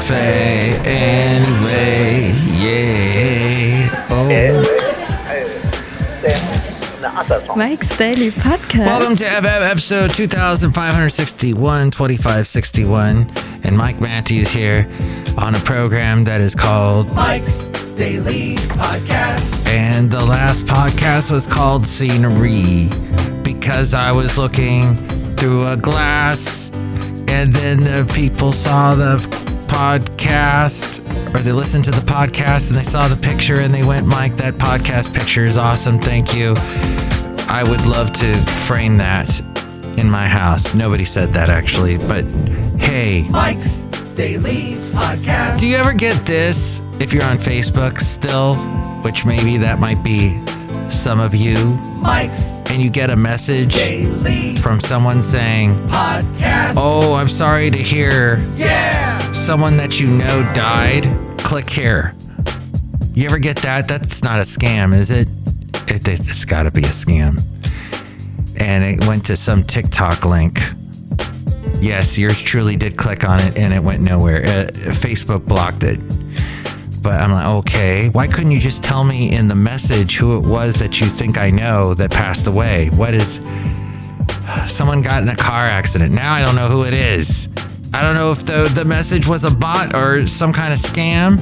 cafe anyway. Yeah. Oh. Mike's Daily Podcast. Welcome to Ep- Ep- episode 2561, 2561. And Mike Matthews here on a program that is called Mike's Daily Podcast. And the last podcast was called Scenery because I was looking through a glass and then the people saw the podcast or they listened to the podcast and they saw the picture and they went, Mike, that podcast picture is awesome. Thank you. I would love to frame that in my house. Nobody said that actually, but hey. Mike's Daily Podcast. Do you ever get this if you're on Facebook still, which maybe that might be some of you, Mike's and you get a message Daily from someone saying, Podcast. Oh, I'm sorry to hear yeah. someone that you know died? Click here. You ever get that? That's not a scam, is it? it it's got to be a scam. And it went to some TikTok link. Yes, yours truly did click on it and it went nowhere. Uh, Facebook blocked it. But I'm like, okay, why couldn't you just tell me in the message who it was that you think I know that passed away? What is. Someone got in a car accident. Now I don't know who it is. I don't know if the, the message was a bot or some kind of scam.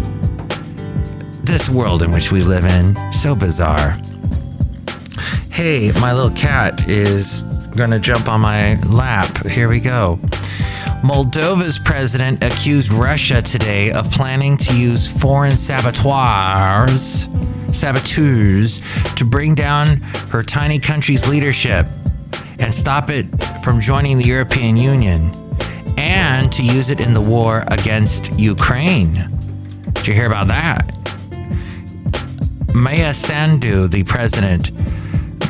This world in which we live in, so bizarre. Hey, my little cat is gonna jump on my lap. Here we go. Moldova's president accused Russia today of planning to use foreign saboteurs, saboteurs to bring down her tiny country's leadership and stop it from joining the European Union and to use it in the war against Ukraine. Did you hear about that? Maia Sandu, the president,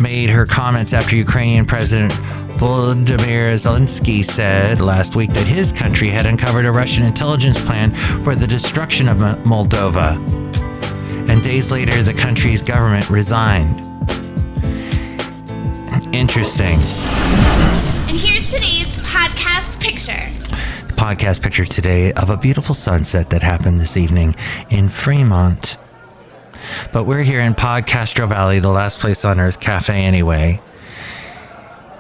made her comments after Ukrainian President Volodymyr Zelensky said last week that his country had uncovered a Russian intelligence plan for the destruction of Moldova. And days later, the country's government resigned. Interesting. And here's today's podcast picture. The podcast picture today of a beautiful sunset that happened this evening in Fremont. But we're here in Podcastro Valley, the last place on earth cafe anyway.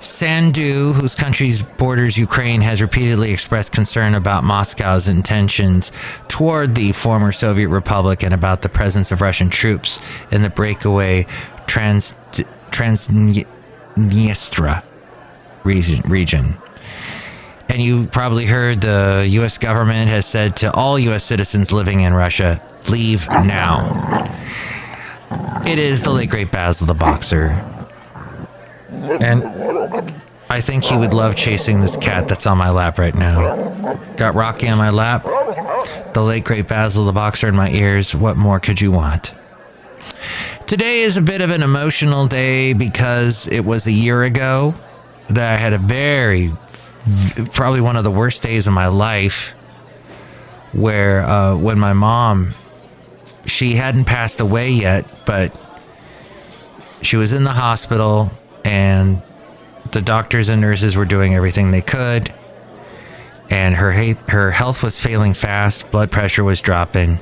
Sandu, whose country's borders Ukraine, has repeatedly expressed concern about Moscow's intentions toward the former Soviet Republic and about the presence of Russian troops in the breakaway Trans Transnistria region. And you probably heard the U.S. government has said to all U.S. citizens living in Russia, leave now. It is the late great Basil the Boxer. And I think he would love chasing this cat that's on my lap right now. Got Rocky on my lap, the late great Basil the Boxer in my ears. What more could you want? Today is a bit of an emotional day because it was a year ago that I had a very, probably one of the worst days of my life where uh, when my mom she hadn't passed away yet, but she was in the hospital and the doctors and nurses were doing everything they could and her her health was failing fast, blood pressure was dropping.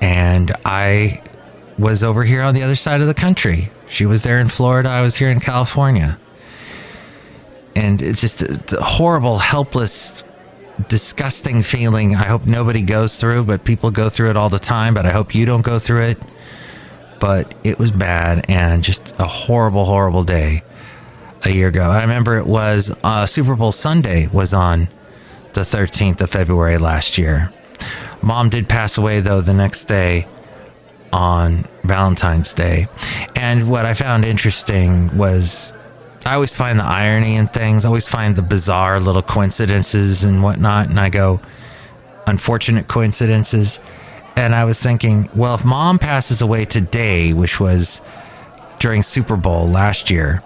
And I was over here on the other side of the country. She was there in Florida, I was here in California. And it's just a, a horrible, helpless disgusting feeling I hope nobody goes through, but people go through it all the time. But I hope you don't go through it. But it was bad and just a horrible, horrible day a year ago. I remember it was uh, Super Bowl Sunday was on the 13th of February last year. Mom did pass away though the next day on Valentine's Day. And what I found interesting was I always find the irony in things. I always find the bizarre little coincidences and whatnot. And I go, unfortunate coincidences. And I was thinking, well, if mom passes away today, which was during Super Bowl last year,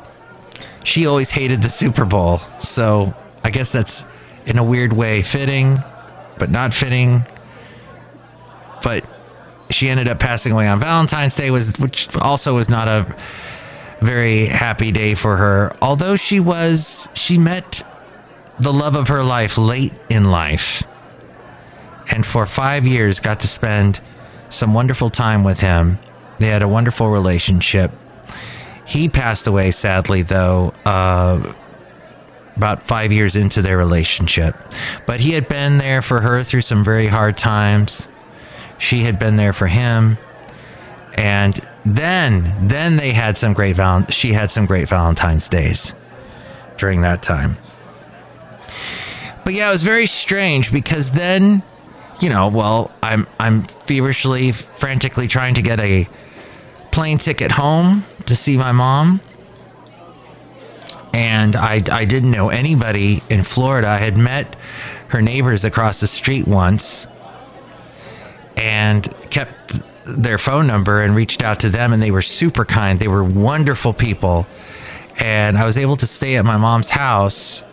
she always hated the Super Bowl. So I guess that's in a weird way fitting, but not fitting. But she ended up passing away on Valentine's Day, was which also was not a very happy day for her. Although she was, she met the love of her life late in life. And for five years got to spend some wonderful time with him. They had a wonderful relationship. He passed away, sadly, though, uh, about five years into their relationship. But he had been there for her through some very hard times. She had been there for him. And then, then they had some great val- she had some great Valentine's days during that time. But yeah, it was very strange because then, you know, well, I'm I'm feverishly, frantically trying to get a plane ticket home to see my mom. And I, I didn't know anybody in Florida. I had met her neighbors across the street once and kept their phone number and reached out to them, and they were super kind. They were wonderful people. And I was able to stay at my mom's house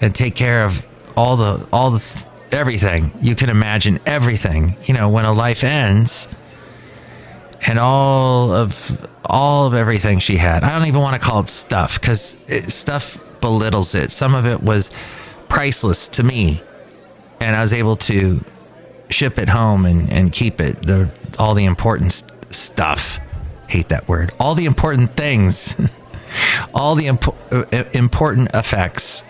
and take care of all the, all the, everything you can imagine, everything. You know, when a life ends, and all of all of everything she had. I don't even want to call it stuff because stuff belittles it. Some of it was priceless to me, and I was able to ship it home and, and keep it. The all the important st- stuff. Hate that word. All the important things. all the impo- uh, important effects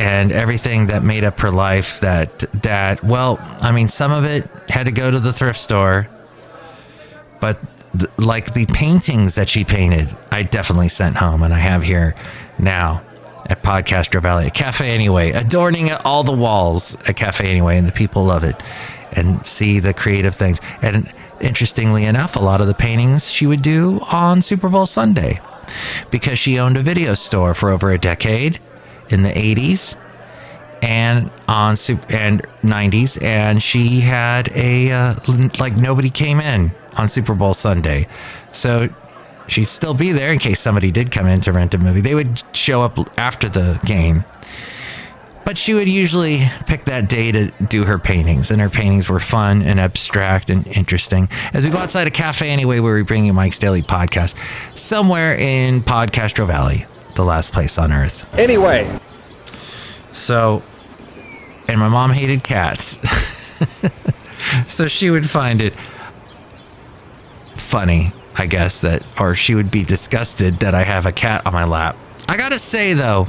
and everything that made up her life that that well i mean some of it had to go to the thrift store but th- like the paintings that she painted, I definitely sent home, and I have here now at Podcastro Valley, a cafe anyway, adorning all the walls at Cafe Anyway, and the people love it and see the creative things. And interestingly enough, a lot of the paintings she would do on Super Bowl Sunday because she owned a video store for over a decade in the 80s and on and 90s and she had a uh, like nobody came in on Super Bowl Sunday. So she'd still be there in case somebody did come in to rent a movie. They would show up after the game. But she would usually pick that day to do her paintings, and her paintings were fun and abstract and interesting. As we go outside a cafe anyway, where we bring you Mike's Daily Podcast, somewhere in Podcastro Valley, the last place on earth. Anyway. So, and my mom hated cats. so she would find it funny, I guess, that, or she would be disgusted that I have a cat on my lap. I gotta say, though,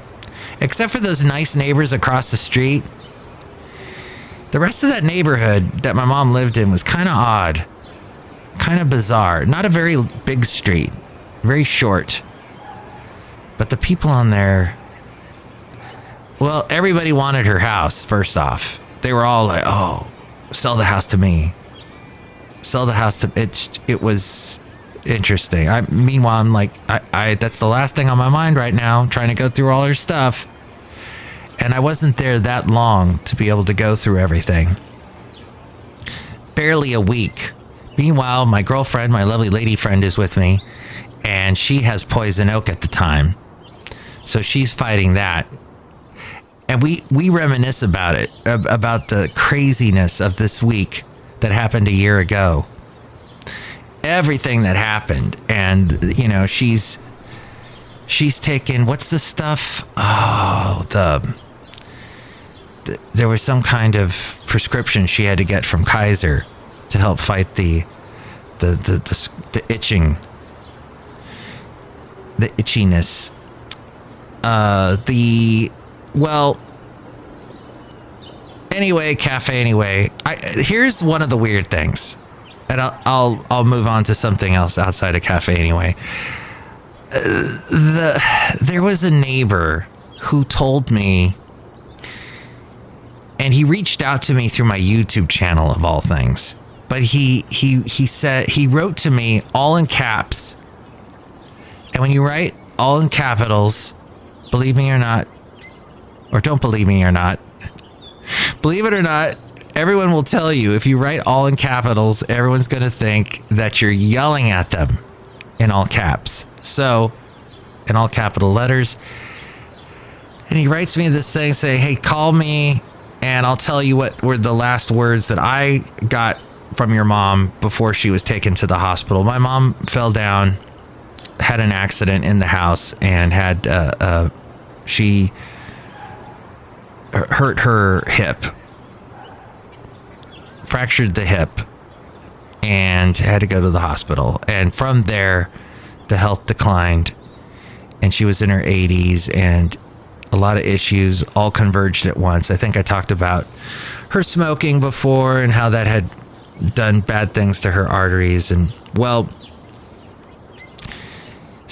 except for those nice neighbors across the street, the rest of that neighborhood that my mom lived in was kind of odd, kind of bizarre. Not a very big street, very short. But the people on there, well, everybody wanted her house, first off. They were all like, oh, sell the house to me sell the house to it. It was interesting. I meanwhile, I'm like, I, I that's the last thing on my mind right now. Trying to go through all her stuff, and I wasn't there that long to be able to go through everything. Barely a week. Meanwhile, my girlfriend, my lovely lady friend, is with me, and she has poison oak at the time, so she's fighting that. And we we reminisce about it, about the craziness of this week that happened a year ago. Everything that happened, and you know, she's she's taken what's the stuff? Oh, the, the there was some kind of prescription she had to get from Kaiser to help fight the the the, the, the itching, the itchiness. Uh, the well, anyway, cafe anyway. I, here's one of the weird things, and I'll I'll, I'll move on to something else outside of cafe anyway. Uh, the there was a neighbor who told me, and he reached out to me through my YouTube channel of all things. But he he he said he wrote to me all in caps. And when you write all in capitals, believe me or not, or don't believe me or not, Believe it or not, everyone will tell you if you write all in capitals, everyone's going to think that you're yelling at them in all caps. So, in all capital letters. And he writes me this thing say, "Hey, call me and I'll tell you what were the last words that I got from your mom before she was taken to the hospital. My mom fell down, had an accident in the house, and had uh, uh, she hurt her hip fractured the hip and had to go to the hospital. And from there, the health declined, and she was in her 80s, and a lot of issues all converged at once. I think I talked about her smoking before and how that had done bad things to her arteries. And well,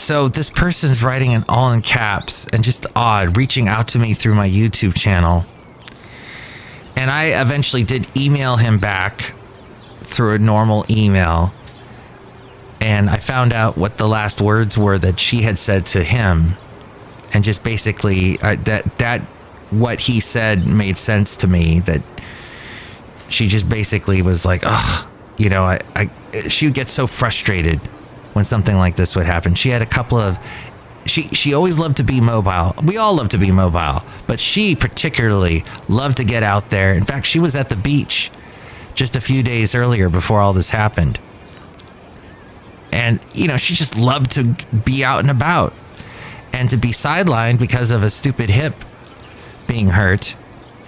so this person's writing it all in caps and just odd, reaching out to me through my YouTube channel. And I eventually did email him back through a normal email. And I found out what the last words were that she had said to him. And just basically uh, that that what he said made sense to me that she just basically was like, "Ugh, you know, I, I she would get so frustrated when something like this would happen. She had a couple of she she always loved to be mobile. We all love to be mobile, but she particularly loved to get out there. In fact, she was at the beach just a few days earlier before all this happened. And you know, she just loved to be out and about. And to be sidelined because of a stupid hip being hurt,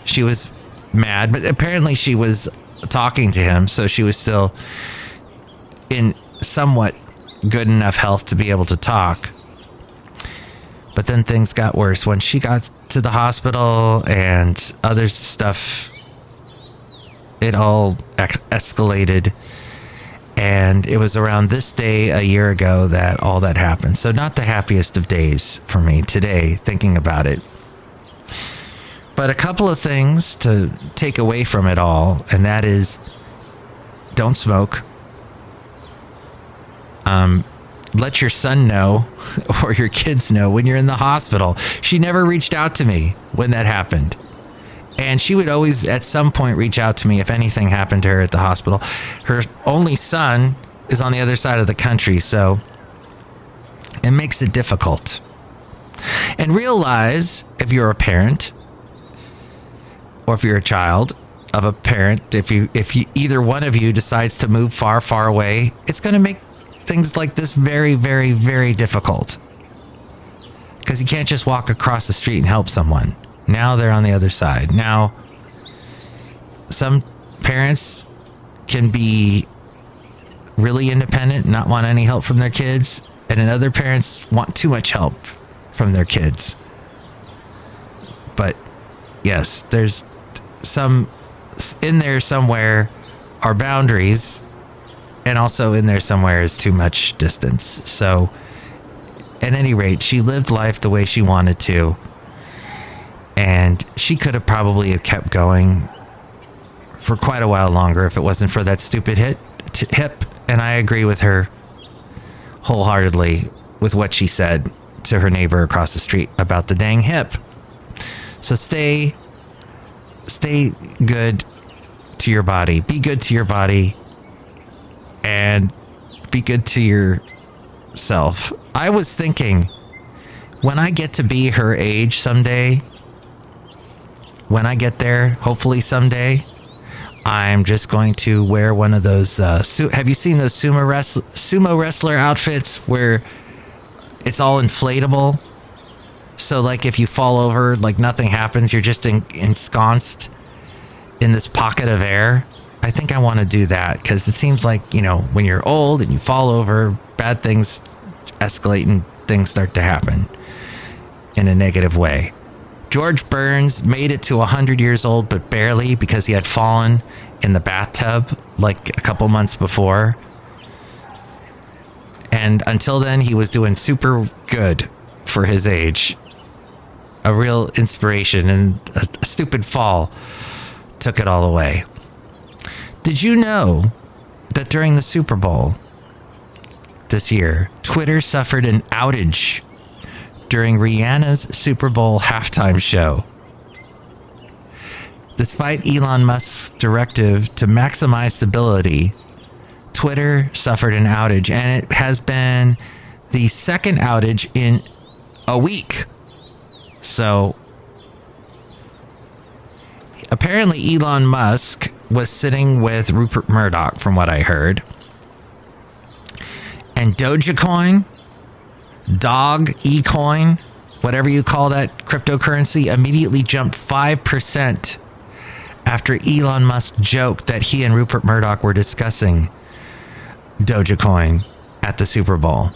she was mad, but apparently she was talking to him, so she was still in somewhat good enough health to be able to talk. But then things got worse when she got to the hospital and other stuff. It all ex- escalated. And it was around this day a year ago that all that happened. So, not the happiest of days for me today, thinking about it. But a couple of things to take away from it all, and that is don't smoke. Um, let your son know or your kids know when you're in the hospital. She never reached out to me when that happened. And she would always, at some point, reach out to me if anything happened to her at the hospital. Her only son is on the other side of the country, so it makes it difficult. And realize if you're a parent or if you're a child of a parent, if you if you either one of you decides to move far, far away, it's going to make things like this very, very, very difficult. Because you can't just walk across the street and help someone. Now they're on the other side. Now, some parents can be really independent, not want any help from their kids, and other parents want too much help from their kids. But yes, there's some in there somewhere are boundaries and also in there somewhere is too much distance. So, at any rate, she lived life the way she wanted to, and she could have probably have kept going for quite a while longer if it wasn't for that stupid hit t- hip. And I agree with her wholeheartedly with what she said to her neighbor across the street about the dang hip. So stay, stay good to your body. Be good to your body and be good to yourself. I was thinking when I get to be her age someday, when I get there, hopefully someday, I'm just going to wear one of those. Uh, su- have you seen those sumo, wrestler, sumo wrestler outfits where it's all inflatable? So, like, if you fall over, like nothing happens, you're just ensconced in this pocket of air. I think I want to do that because it seems like, you know, when you're old and you fall over, bad things escalate and things start to happen in a negative way. George Burns made it to 100 years old, but barely because he had fallen in the bathtub like a couple months before. And until then, he was doing super good for his age. A real inspiration, and a, a stupid fall took it all away. Did you know that during the Super Bowl this year, Twitter suffered an outage during Rihanna's Super Bowl halftime show? Despite Elon Musk's directive to maximize stability, Twitter suffered an outage, and it has been the second outage in a week. So, apparently, Elon Musk was sitting with Rupert Murdoch, from what I heard. And Dogecoin, Dog eCoin, whatever you call that cryptocurrency, immediately jumped 5% after Elon Musk joked that he and Rupert Murdoch were discussing Dogecoin at the Super Bowl.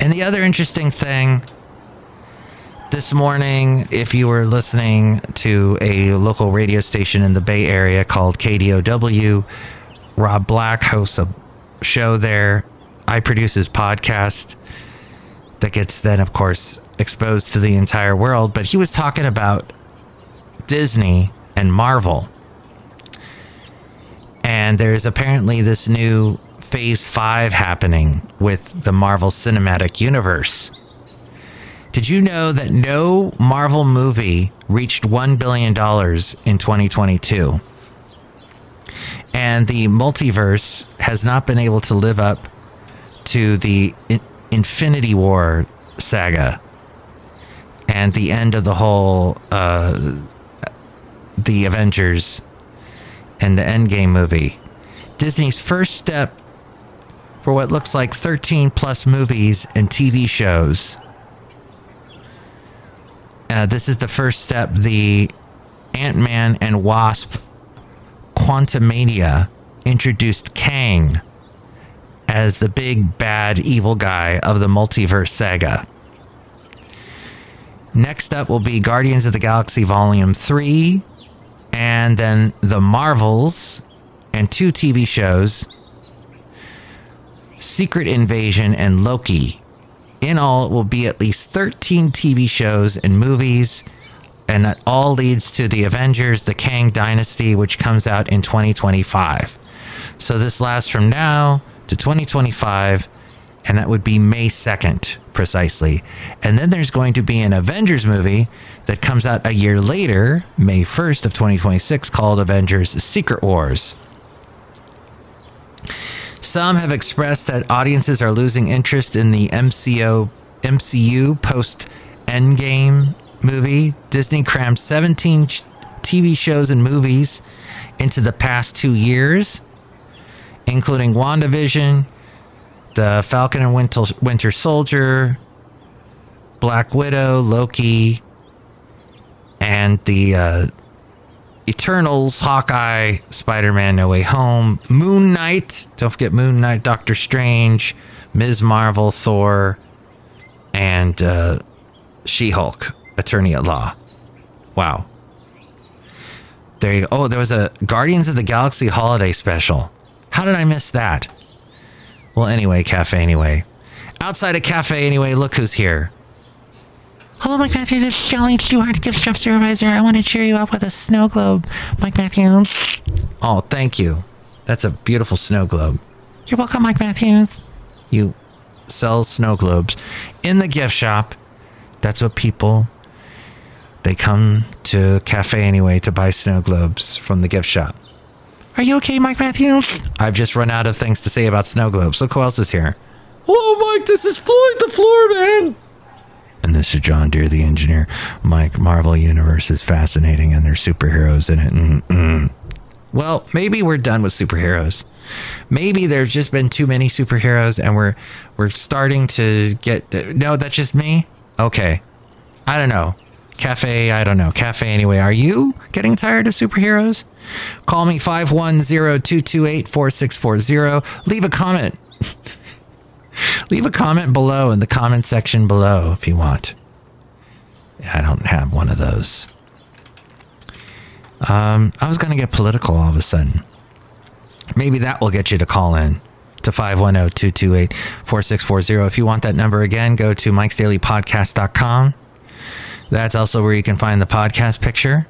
And the other interesting thing this morning, if you were listening to a local radio station in the Bay Area called KDOW, Rob Black hosts a show there. I produce his podcast that gets then, of course, exposed to the entire world. But he was talking about Disney and Marvel. And there's apparently this new phase five happening with the Marvel Cinematic Universe. Did you know that no Marvel movie reached $1 billion in 2022? And the multiverse has not been able to live up to the Infinity War saga and the end of the whole uh, the Avengers and the Endgame movie. Disney's first step for what looks like 13 plus movies and TV shows. Uh, this is the first step. The Ant Man and Wasp Quantumania introduced Kang as the big bad evil guy of the multiverse saga. Next up will be Guardians of the Galaxy Volume 3, and then The Marvels, and two TV shows Secret Invasion and Loki. In all, it will be at least 13 TV shows and movies, and that all leads to The Avengers, The Kang Dynasty, which comes out in 2025. So this lasts from now to 2025, and that would be May 2nd, precisely. And then there's going to be an Avengers movie that comes out a year later, May 1st of 2026, called Avengers Secret Wars. Some have expressed that audiences are losing interest in the MCO, MCU post Endgame movie. Disney crammed 17 TV shows and movies into the past two years, including WandaVision, The Falcon and Winter, Winter Soldier, Black Widow, Loki, and the uh, Eternals, Hawkeye, Spider Man No Way Home, Moon Knight. Don't forget Moon Knight, Doctor Strange, Ms. Marvel, Thor, and uh, She Hulk, Attorney at Law. Wow. There you go. Oh, there was a Guardians of the Galaxy holiday special. How did I miss that? Well, anyway, Cafe Anyway. Outside of Cafe Anyway, look who's here. Hello, Mike Matthews. It's Jolly Stewart, gift shop supervisor. I want to cheer you up with a snow globe, Mike Matthews. Oh, thank you. That's a beautiful snow globe. You're welcome, Mike Matthews. You sell snow globes in the gift shop. That's what people they come to cafe anyway to buy snow globes from the gift shop. Are you okay, Mike Matthews? I've just run out of things to say about snow globes. Look who else is here. Hello, Mike. This is Floyd the Floor Man. This is John Deere, the engineer. Mike, Marvel Universe is fascinating and there's superheroes in it. Mm-mm. Well, maybe we're done with superheroes. Maybe there's just been too many superheroes and we're we're starting to get No, that's just me. Okay. I don't know. Cafe, I don't know. Cafe anyway. Are you getting tired of superheroes? Call me 510-228-4640. Leave a comment. Leave a comment below in the comment section below if you want. I don't have one of those. Um, I was going to get political all of a sudden. Maybe that will get you to call in to 510 228 4640. If you want that number again, go to mikesdailypodcast.com. That's also where you can find the podcast picture.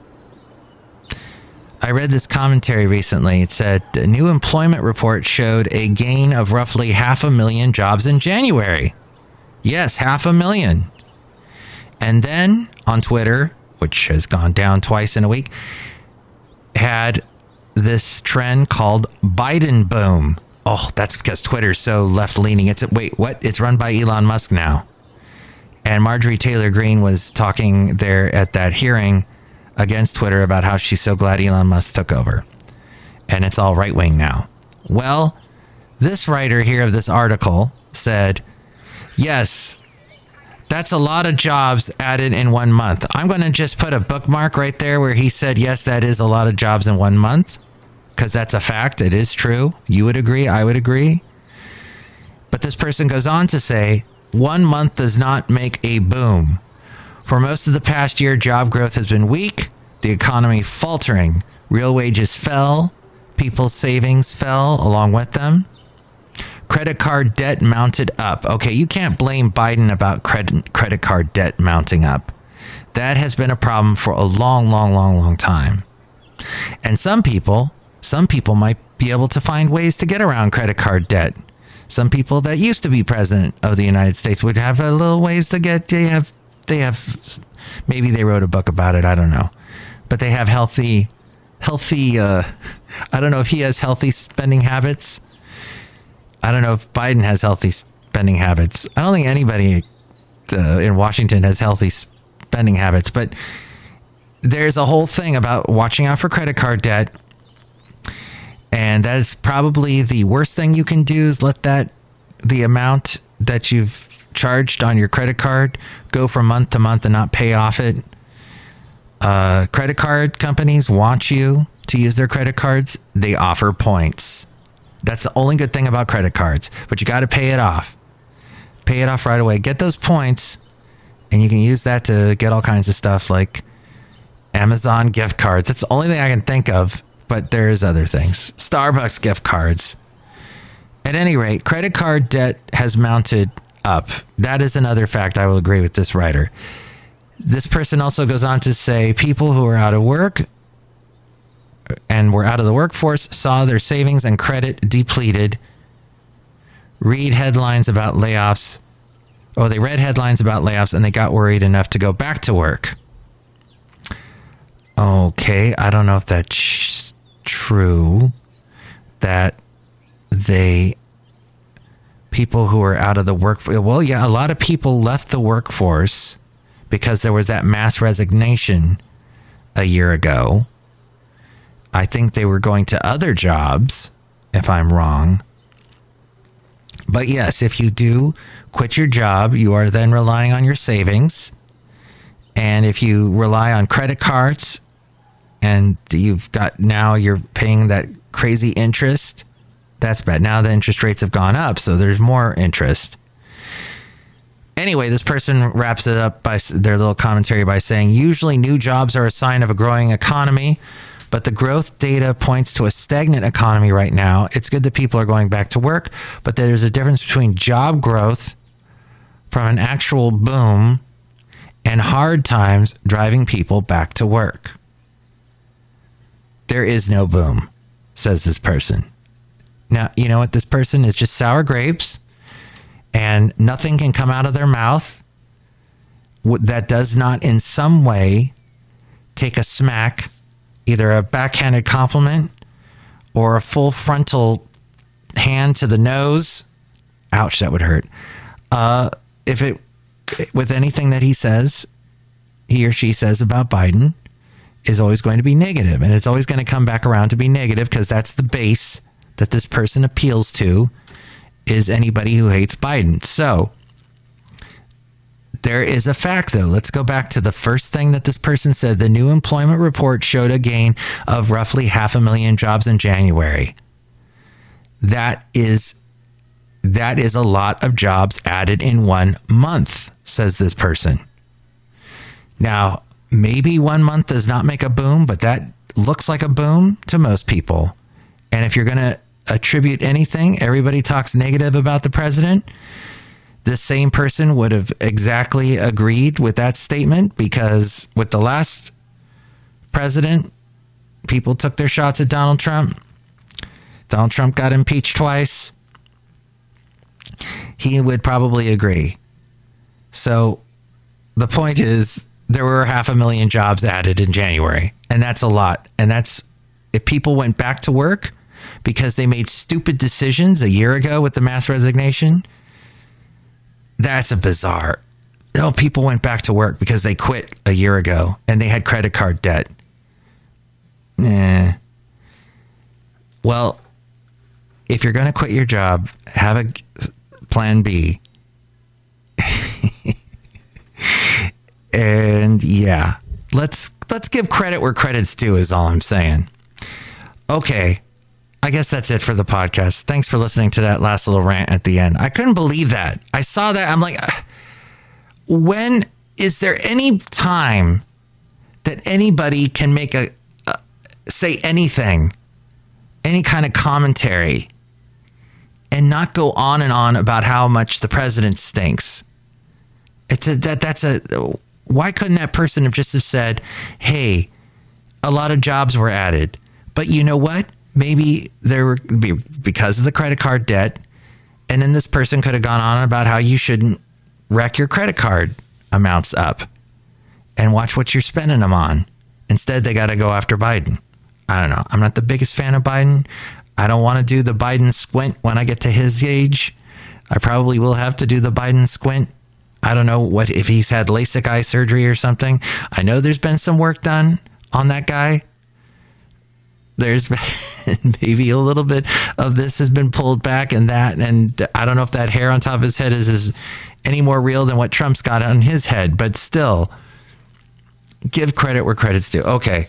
I read this commentary recently. It said a new employment report showed a gain of roughly half a million jobs in January. Yes, half a million. And then on Twitter, which has gone down twice in a week, had this trend called Biden boom. Oh, that's because Twitter's so left leaning. It's wait, what? It's run by Elon Musk now. And Marjorie Taylor Greene was talking there at that hearing against Twitter about how she's so glad Elon Musk took over. And it's all right wing now. Well, this writer here of this article said, yes, That's a lot of jobs added in one month. I'm going to just put a bookmark right there where he said, yes, that is a lot of jobs in one month, because that's a fact. It is true. You would agree. I would agree. But this person goes on to say, one month does not make a boom. For most of the past year, job growth has been weak, the economy faltering, real wages fell, people's savings fell along with them. Credit card debt mounted up. Okay, you can't blame Biden about credit credit card debt mounting up. That has been a problem for a long, long, long, long time. And some people, some people might be able to find ways to get around credit card debt. Some people that used to be president of the United States would have a little ways to get. They have, they have, maybe they wrote a book about it. I don't know, but they have healthy, healthy. Uh, I don't know if he has healthy spending habits I don't know if Biden has healthy spending habits. I don't think anybody uh, in Washington has healthy spending habits, but there's a whole thing about watching out for credit card debt. And that is probably the worst thing you can do is let that, the amount that you've charged on your credit card go from month to month and not pay off it. Uh, credit card companies want you to use their credit cards, they offer points. That's the only good thing about credit cards, but you got to pay it off. Pay it off right away. Get those points, and you can use that to get all kinds of stuff like Amazon gift cards. That's the only thing I can think of, but there's other things. Starbucks gift cards. At any rate, credit card debt has mounted up. That is another fact I will agree with this writer. This person also goes on to say people who are out of work and were out of the workforce saw their savings and credit depleted. Read headlines about layoffs. Oh, they read headlines about layoffs and they got worried enough to go back to work. Okay, I don't know if that's true that they people who are out of the workforce. Well, yeah, a lot of people left the workforce because there was that mass resignation a year ago. I think they were going to other jobs, if I'm wrong. But yes, if you do quit your job, you are then relying on your savings. And if you rely on credit cards and you've got now you're paying that crazy interest, that's bad. Now the interest rates have gone up, so there's more interest. Anyway, this person wraps it up by their little commentary by saying usually new jobs are a sign of a growing economy but the growth data points to a stagnant economy right now. It's good that people are going back to work, but there's a difference between job growth from an actual boom and hard times driving people back to work. There is no boom, says this person. Now, you know what? This person is just sour grapes and nothing can come out of their mouth that does not in some way take a smack either a backhanded compliment or a full frontal hand to the nose. Ouch, that would hurt. Uh, if it, with anything that he says, he or she says about Biden, is always going to be negative, and it's always going to come back around to be negative because that's the base that this person appeals to is anybody who hates Biden. So there is a fact, though. Let's go back to the first thing that this person said. The new employment report showed a gain of roughly half a million jobs in January. That is that is a lot of jobs added in one month, says this person. Now, maybe one month does not make a boom, but that looks like a boom to most people. And if you're going to attribute anything, everybody talks negative about the president the same person would have exactly agreed with that statement because with the last president, people took their shots at Donald Trump. Donald Trump got impeached twice. He would probably agree. So the point is, there were half a million jobs added in January, and that's a lot. And that's if people went back to work because they made stupid decisions a year ago with the mass resignation that's a bizarre. No, people went back to work because they quit a year ago and they had credit card debt. Nah. Well, if you're going to quit your job, have a plan B. And yeah, let's let's give credit where credit's due is all I'm saying. Okay. I guess that's it for the podcast. Thanks for listening to that last little rant at the end. I couldn't believe that. I saw that. I'm like, "Ah, when is there any time that anybody can make a, uh, say anything, any kind of commentary, and not go on and on about how much the president stinks? It's a that that's a why couldn't that person have just have said, "Hey, a lot of jobs were added, but you know what? Maybe there were be- because of the credit card debt, and then this person could have gone on about how you shouldn't rack your credit card amounts up and watch what you're spending them on. Instead, they got to go after Biden. I don't know. I'm not the biggest fan of Biden. I don't want to do the Biden squint when I get to his age. I probably will have to do the Biden squint. I don't know what if he's had LASIK eye surgery or something. I know there's been some work done on that guy. There's maybe a little bit of this has been pulled back and that and I don't know if that hair on top of his head is, is any more real than what Trump's got on his head, but still give credit where credit's due. Okay.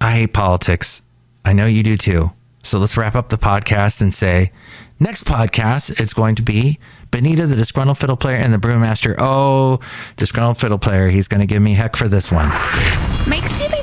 I hate politics. I know you do too. So let's wrap up the podcast and say next podcast it's going to be Benita, the disgruntled fiddle player, and the brewmaster. Oh, disgruntled fiddle player. He's going to give me heck for this one. Mike's Daily